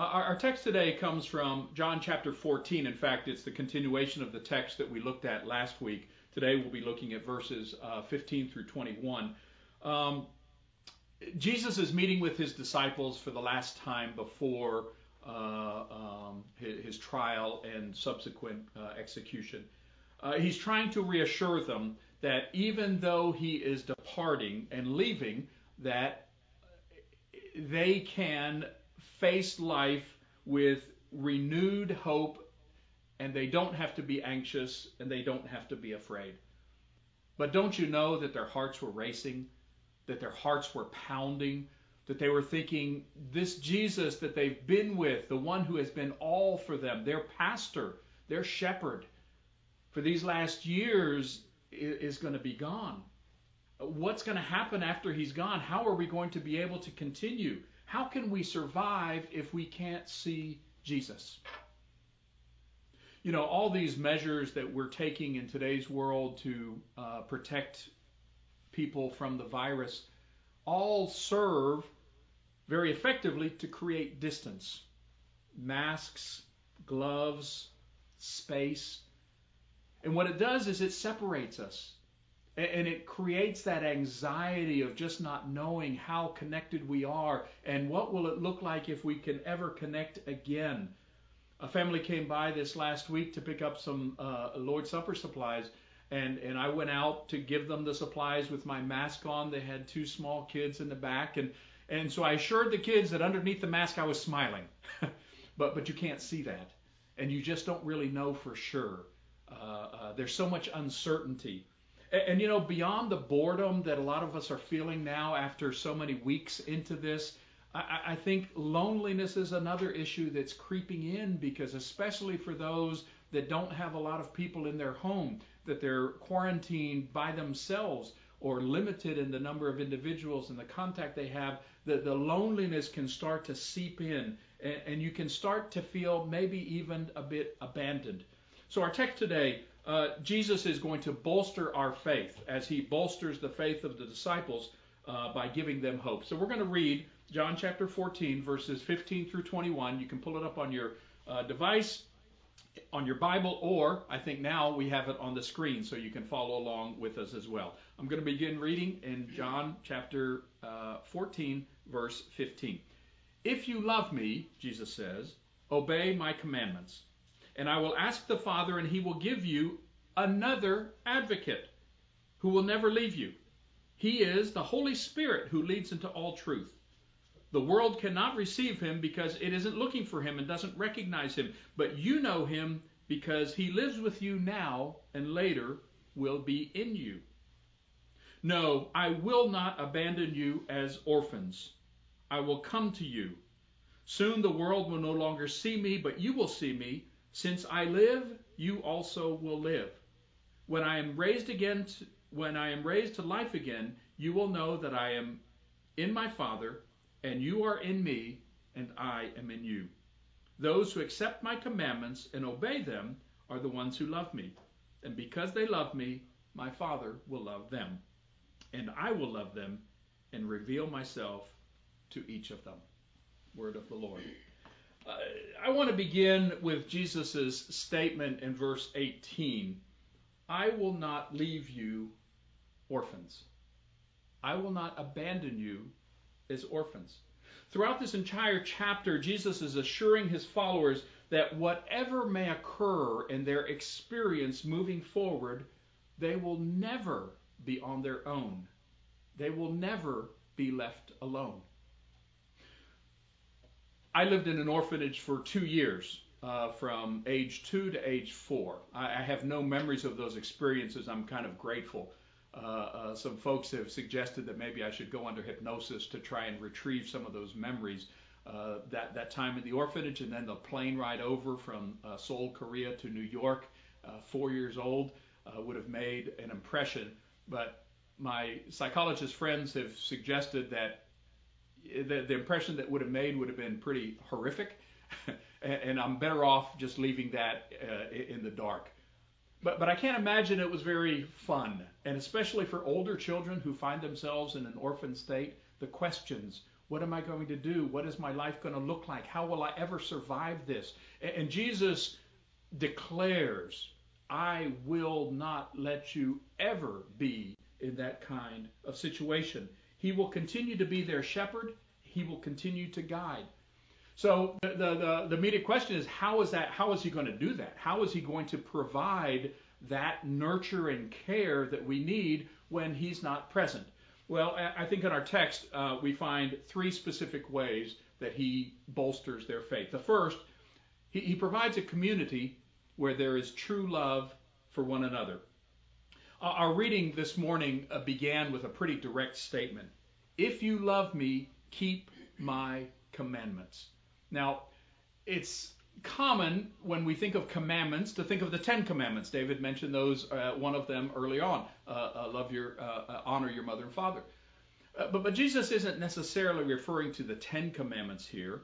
Uh, our, our, text today comes from John chapter 14. In fact, it's the continuation of the text that we looked at last week. Today we'll be looking at verses uh, 15 through 21. Um, Jesus is meeting with his disciples for the last time before uh, um, his, his, trial and subsequent uh, execution. Uh, he's trying to reassure them that even though he is departing and leaving, that they can face life with renewed hope and they don't have to be anxious and they don't have to be afraid. But don't you know that their hearts were racing, that their hearts were pounding, that they were thinking, this Jesus that they've been with, the one who has been all for them, their pastor, their shepherd, for these last years is going to be gone. What's going to happen after he's gone? How are we going to be able to continue? How can we survive if we can't see Jesus? You know, all these measures that we're taking in today's world to uh, protect people from the virus all serve very effectively to create distance. Masks, gloves, space. And what it does is it separates us. And it creates that anxiety of just not knowing how connected we are and what will it look like if we can ever connect again. A family came by this last week to pick up some uh, Lord's Supper supplies, and, and I went out to give them the supplies with my mask on. They had two small kids in the back, and, and so I assured the kids that underneath the mask I was smiling. but, but you can't see that, and you just don't really know for sure. Uh, uh, there's so much uncertainty. And, and, you know, beyond the boredom that a lot of us are feeling now after so many weeks into this, I, I think loneliness is another issue that's creeping in because, especially for those that don't have a lot of people in their home, that they're quarantined by themselves or limited in the number of individuals and the contact they have, the, the loneliness can start to seep in and, and you can start to feel maybe even a bit abandoned. So, our text today uh, Jesus is going to bolster our faith as he bolsters the faith of the disciples uh, by giving them hope. So we're going to read John chapter 14, verses 15 through 21. You can pull it up on your uh, device, on your Bible, or I think now we have it on the screen so you can follow along with us as well. I'm going to begin reading in John chapter uh, 14, verse 15. If you love me, Jesus says, obey my commandments. And I will ask the Father, and he will give you another advocate who will never leave you. He is the Holy Spirit who leads into all truth. The world cannot receive him because it isn't looking for him and doesn't recognize him. But you know him because he lives with you now and later will be in you. No, I will not abandon you as orphans. I will come to you. Soon the world will no longer see me, but you will see me. Since I live, you also will live. When I am raised again, to, when I am raised to life again, you will know that I am in my Father, and you are in me, and I am in you. Those who accept my commandments and obey them are the ones who love me. And because they love me, my Father will love them. And I will love them and reveal myself to each of them. Word of the Lord. Uh, I want to begin with Jesus' statement in verse 18 I will not leave you orphans. I will not abandon you as orphans. Throughout this entire chapter, Jesus is assuring his followers that whatever may occur in their experience moving forward, they will never be on their own. They will never be left alone. I lived in an orphanage for two years, uh, from age two to age four. I, I, have no memories of those experiences. I'm kind of grateful. Uh, uh, some folks have suggested that maybe I should go under hypnosis to try and retrieve some of those memories. Uh, that that time in the orphanage, and then the plane ride over from uh, Seoul, Korea to New York, uh, four years old, would have made an impression. But my psychologist friends have suggested that the, the impression that would have made would have been pretty horrific, and, and, I'm better off just leaving that uh, in the dark. But but I can't imagine it was very fun, and especially for older children who find themselves in an orphan state, the questions: What am I going to do? What is my life going to look like? How will I ever survive this? And Jesus declares, I will not let you ever be in that kind of situation. He will continue to be their shepherd. He will continue to guide. So the, the, the, the immediate question is how is that how is he going to do that? How is he going to provide that nurture and care that we need when he's not present? Well, I think in our text uh, we find three specific ways that he bolsters their faith. The first, he, he provides a community where there is true love for one another. Our reading this morning uh, began with a pretty direct statement. If you love me, keep my commandments. Now, it's common when we think of commandments to think of the Ten Commandments. David mentioned those, uh, one of them early on. Uh, uh, love your, uh, uh, honor your mother and father. But, but Jesus isn't necessarily referring to the Ten Commandments here,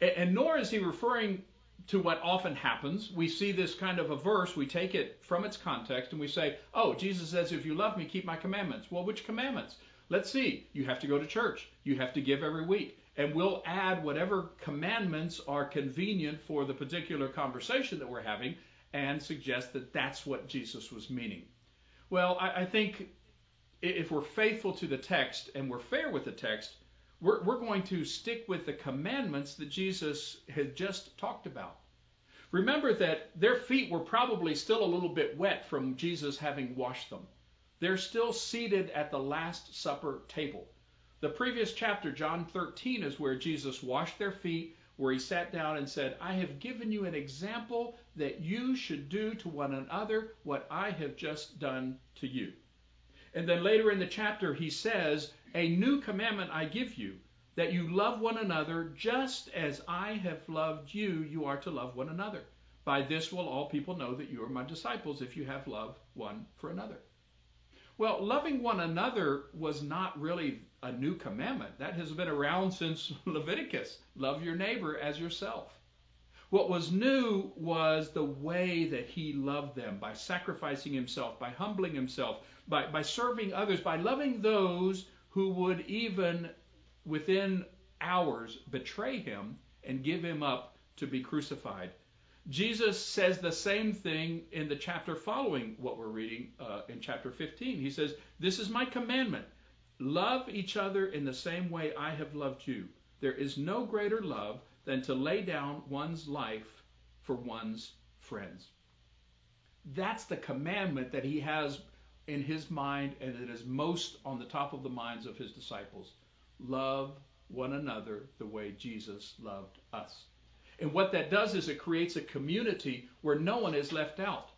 and, and nor is he referring to what often happens. We see this kind of a verse, we take it from its context, and we say, oh, Jesus says, if you love me, keep my commandments. Well, which commandments? Let's see. You have to go to church. You have to give every week. And we'll add whatever commandments are convenient for the particular conversation that we're having and suggest that that's what Jesus was meaning. Well, I, I think if we're faithful to the text and we're fair with the text, we're, we're going to stick with the commandments that Jesus had just talked about. Remember that their feet were probably still a little bit wet from Jesus having washed them. They're still seated at the Last Supper table. The previous chapter, John 13, is where Jesus washed their feet, where he sat down and said, I have given you an example that you should do to one another what I have just done to you. And then later in the chapter, he says, A new commandment I give you, that you love one another just as I have loved you, you are to love one another. By this will all people know that you are my disciples if you have love one for another. Well, loving one another was not really a new commandment. That has been around since Leviticus. Love your neighbor as yourself. What was new was the way that he loved them by sacrificing himself, by humbling himself, by, by serving others, by loving those who would even within hours betray him and give him up to be crucified. Jesus says the same thing in the chapter following what we're reading uh, in chapter 15. He says, This is my commandment. Love each other in the same way I have loved you. There is no greater love than to lay down one's life for one's friends. That's the commandment that he has in his mind and it is most on the top of the minds of his disciples. Love one another the way Jesus loved us. And what that does is it creates a community where no one is left out.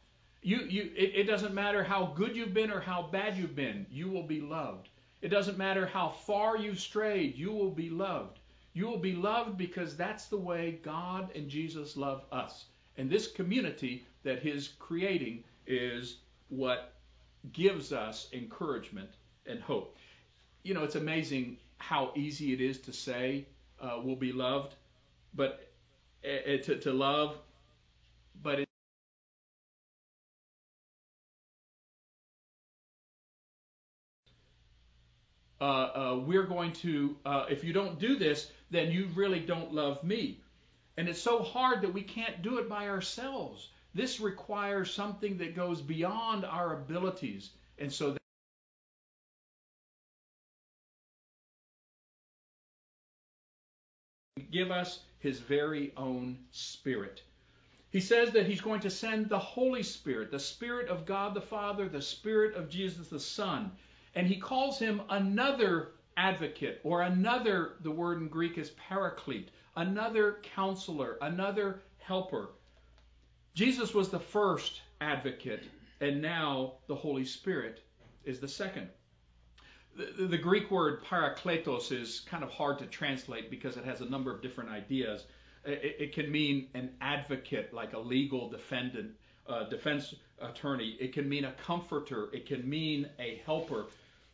You, you, it, it doesn't matter how good you've been or how bad you've been, you will be loved. It doesn't matter how far you've strayed, you will be loved. You will be loved because that's the way God and Jesus love us. And this community that He's creating is what gives us encouragement and hope. You know, it's amazing how easy it is to say uh, we'll be loved, but uh, to, to love, but uh, uh, we're going to, uh, if you don't do this, then you really don't love me. And it's so hard that we can't do it by ourselves. This requires something that goes beyond our abilities. And so that give us his very own spirit. He says that he's going to send the Holy Spirit, the Spirit of God the Father, the Spirit of Jesus the Son. And he calls him another advocate, or another, the word in Greek is paraclete, another counselor, another helper. Jesus was the first advocate, and now the Holy Spirit is the second. The, the, Greek word parakletos is kind of hard to translate because it has a number of different ideas. It, it can mean an advocate, like a legal defendant, uh, defense attorney. It can mean a comforter. It can mean a helper.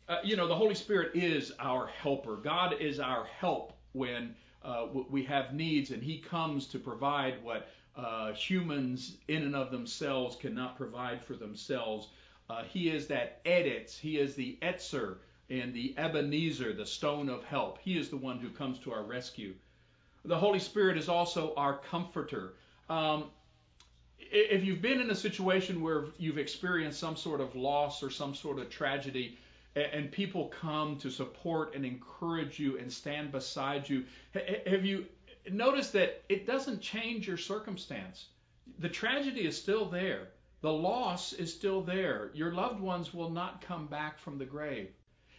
Uh, you know, the Holy Spirit is our helper. God is our help when uh, we have needs, and He comes to provide what uh, humans in and of themselves cannot provide for themselves. Uh, he is that edits. He is the ezer. and the Ebenezer, the stone of help. He is the one who comes to our rescue. The Holy Spirit is also our comforter. Um, if you've been in a situation where you've experienced some sort of loss or some sort of tragedy, and people come to support and encourage you and stand beside you, have you noticed that it doesn't change your circumstance? The tragedy is still there. The loss is still there. Your loved ones will not come back from the grave.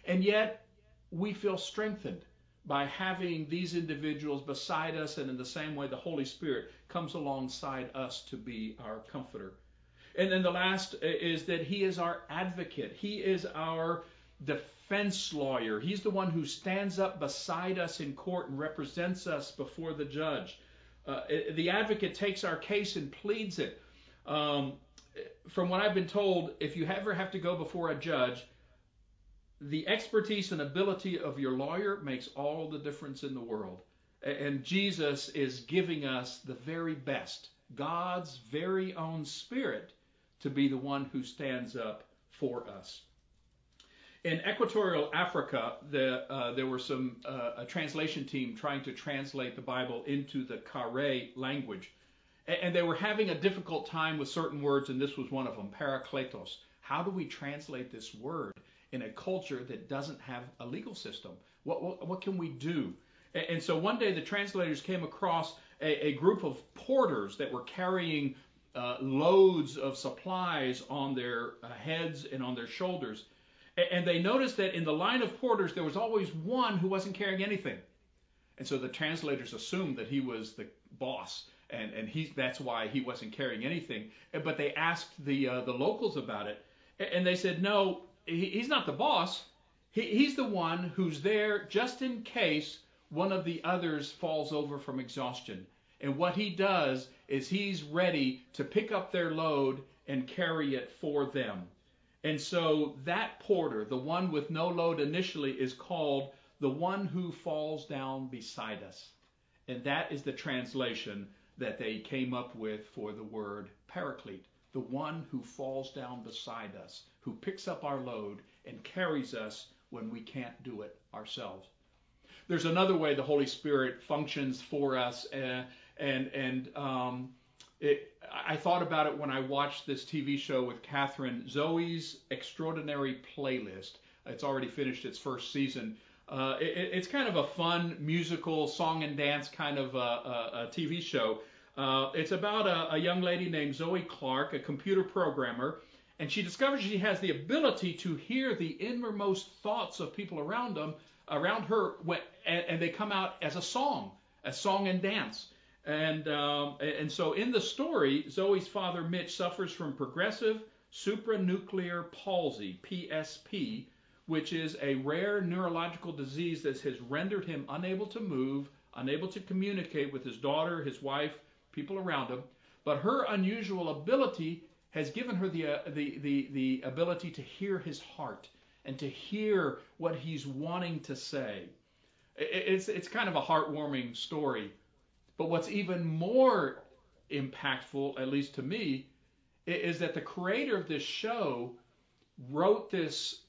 And yet, we feel strengthened by having these individuals beside us, and in the same way, the Holy Spirit comes alongside us to be our comforter. And then the last uh, is that He is our advocate, He is our defense lawyer. He's the one who stands up beside us in court and represents us before the judge. Uh, the advocate takes our case and pleads it. Um, from what I've been told, if you ever have to go before a judge, the expertise and ability of your lawyer makes all the difference in the world. And Jesus is giving us the very best, God's very own Spirit, to be the one who stands up for us. In Equatorial Africa, the, uh, there were some uh, a translation team trying to translate the Bible into the Kare language, and they were having a difficult time with certain words, and this was one of them, parakletos. How do we translate this word? in a culture that doesn't have a legal system? What, what, what can we do? And, so one day the translators came across a, a group of porters that were carrying uh, loads of supplies on their uh, heads and on their shoulders. And, they noticed that in the line of porters, there was always one who wasn't carrying anything. And so the translators assumed that he was the boss and and he that's why he wasn't carrying anything. But they asked the uh, the locals about it, and they said no, he, he's not the boss. He, he's the one who's there just in case one of the others falls over from exhaustion. And what he does is he's ready to pick up their load and carry it for them. And so that porter, the one with no load initially, is called the one who falls down beside us. And that is the translation that they came up with for the word paraclete, the one who falls down beside us who picks up our load and carries us when we can't do it ourselves. There's another way the Holy Spirit functions for us, uh, and and um, it, I thought about it when I watched this TV show with Catherine, Zoey's Extraordinary Playlist. It's already finished its first season. Uh, it, it's kind of a fun musical song and dance kind of a, a, a TV show. Uh, it's about a, a, young lady named Zoey Clarke, a computer programmer, and she discovers she has the ability to hear the innermost thoughts of people around them, around her, and, and they come out as a song, a song and dance. And um, and so in the story, Zoey's father Mitch suffers from progressive supranuclear palsy (PSP), which is a rare neurological disease that has rendered him unable to move, unable to communicate with his daughter, his wife, people around him. But her unusual ability has given her the, uh, the, the, the ability to hear his heart and to hear what he's wanting to say. It's, it's kind of a heartwarming story. But what's even more impactful, at least to me, is that the creator of this show wrote this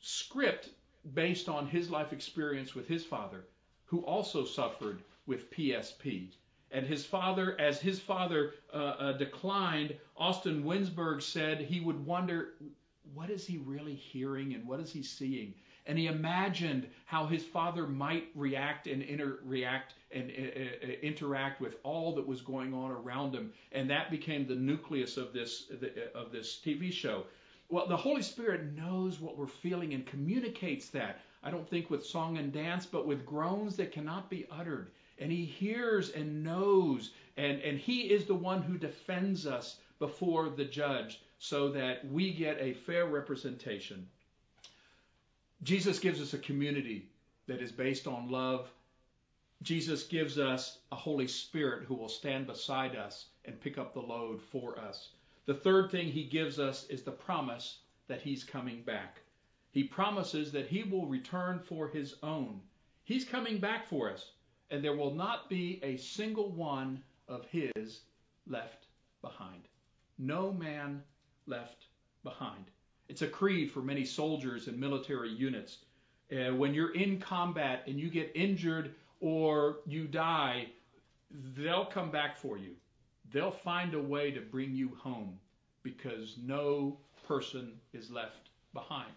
script based on his life experience with his father, who also suffered with PSP and his father, as his father uh, uh, declined, Austin Winsberg said he would wonder, what is he really hearing and what is he seeing? And he imagined how his father might react and inter- react and uh, uh interact with all that was going on around him, and that became the nucleus of this of this TV show. Well, the Holy Spirit knows what we're feeling and communicates that. I don't think with song and dance, but with groans that cannot be uttered and he hears and knows and, and he is the one who defends us before the judge so that we get a fair representation. Jesus gives us a community that is based on love. Jesus gives us a Holy Spirit who will stand beside us and pick up the load for us. The third thing he gives us is the promise that he's coming back. He promises that he will return for his own. He's coming back for us and there will not be a single one of his left behind. No man left behind. It's a creed for many soldiers and military units. Uh, when you're in combat and you get injured or you die, they'll come back for you. They'll find a way to bring you home because no person is left behind.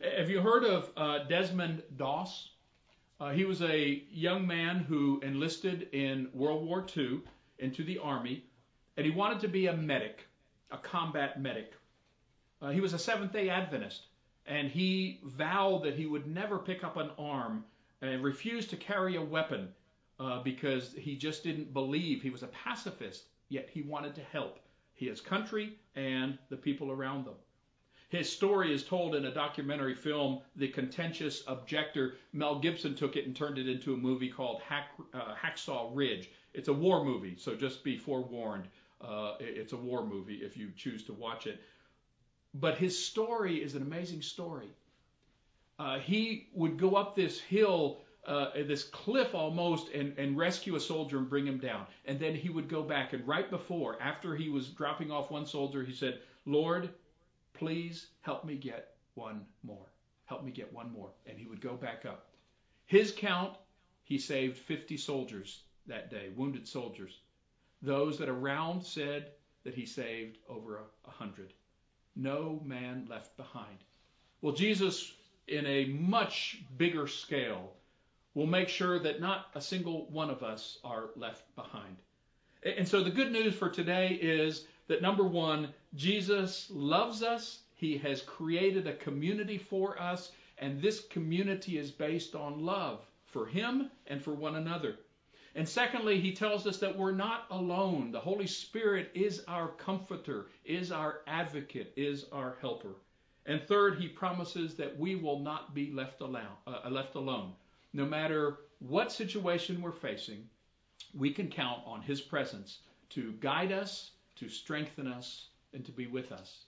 Have you heard of uh, Desmond Doss? Uh, he was a young man who enlisted in World War II into the Army, and he wanted to be a medic, a combat medic. Uh, he was a Seventh day Adventist, and he vowed that he would never pick up an arm and refused to carry a weapon uh, because he just didn't believe. He was a pacifist, yet he wanted to help his country and the people around them. His story is told in a documentary film, The Conscientious Objector. Mel Gibson took it and turned it into a movie called Hack, uh, Hacksaw Ridge. It's a war movie, so just be forewarned. Uh, it's a war movie if you choose to watch it. But his story is an amazing story. Uh, he would go up this hill, uh, this cliff almost, and, and rescue a soldier and bring him down. And then he would go back, and right before, after he was dropping off one soldier, he said, Lord, please help me get one more. Help me get one more. And he would go back up. His count, he saved 50 soldiers that day, wounded soldiers. Those that around said that he saved over a hundred. No man left behind. Well, Jesus, in a much bigger scale, will make sure that not a single one of us are left behind. And so the good news for today is that number one, Jesus loves us. He has created a community for us, and this community is based on love for Him and for one another. And secondly, he tells us that we're not alone. The Holy Spirit is our comforter, is our advocate, is our helper. And third, he promises that we will not be left alone. Uh, left alone. No matter what situation we're facing, we can count on his presence to guide us, to strengthen us, and to be with us.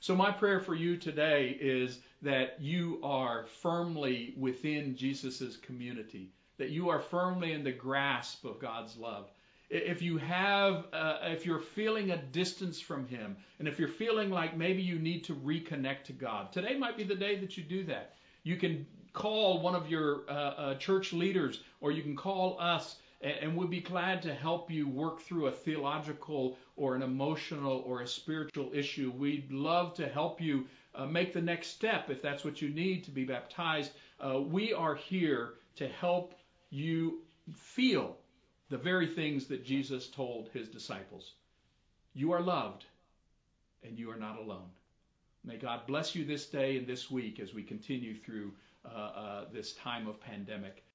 So, my prayer for you today is that you are firmly within Jesus' community, that you are firmly in the grasp of God's love. If you have, uh, if you're feeling a distance from Him, and if you're feeling like maybe you need to reconnect to God, today might be the day that you do that. You can call one of your uh, uh, church leaders, or you can call us and we'd be glad to help you work through a theological or an emotional or a spiritual issue. We'd love to help you uh, make the next step if that's what you need to be baptized. Uh, we are here to help you feel the very things that Jesus told his disciples. You are loved and you are not alone. May God bless you this day and this week as we continue through uh, uh this time of pandemic.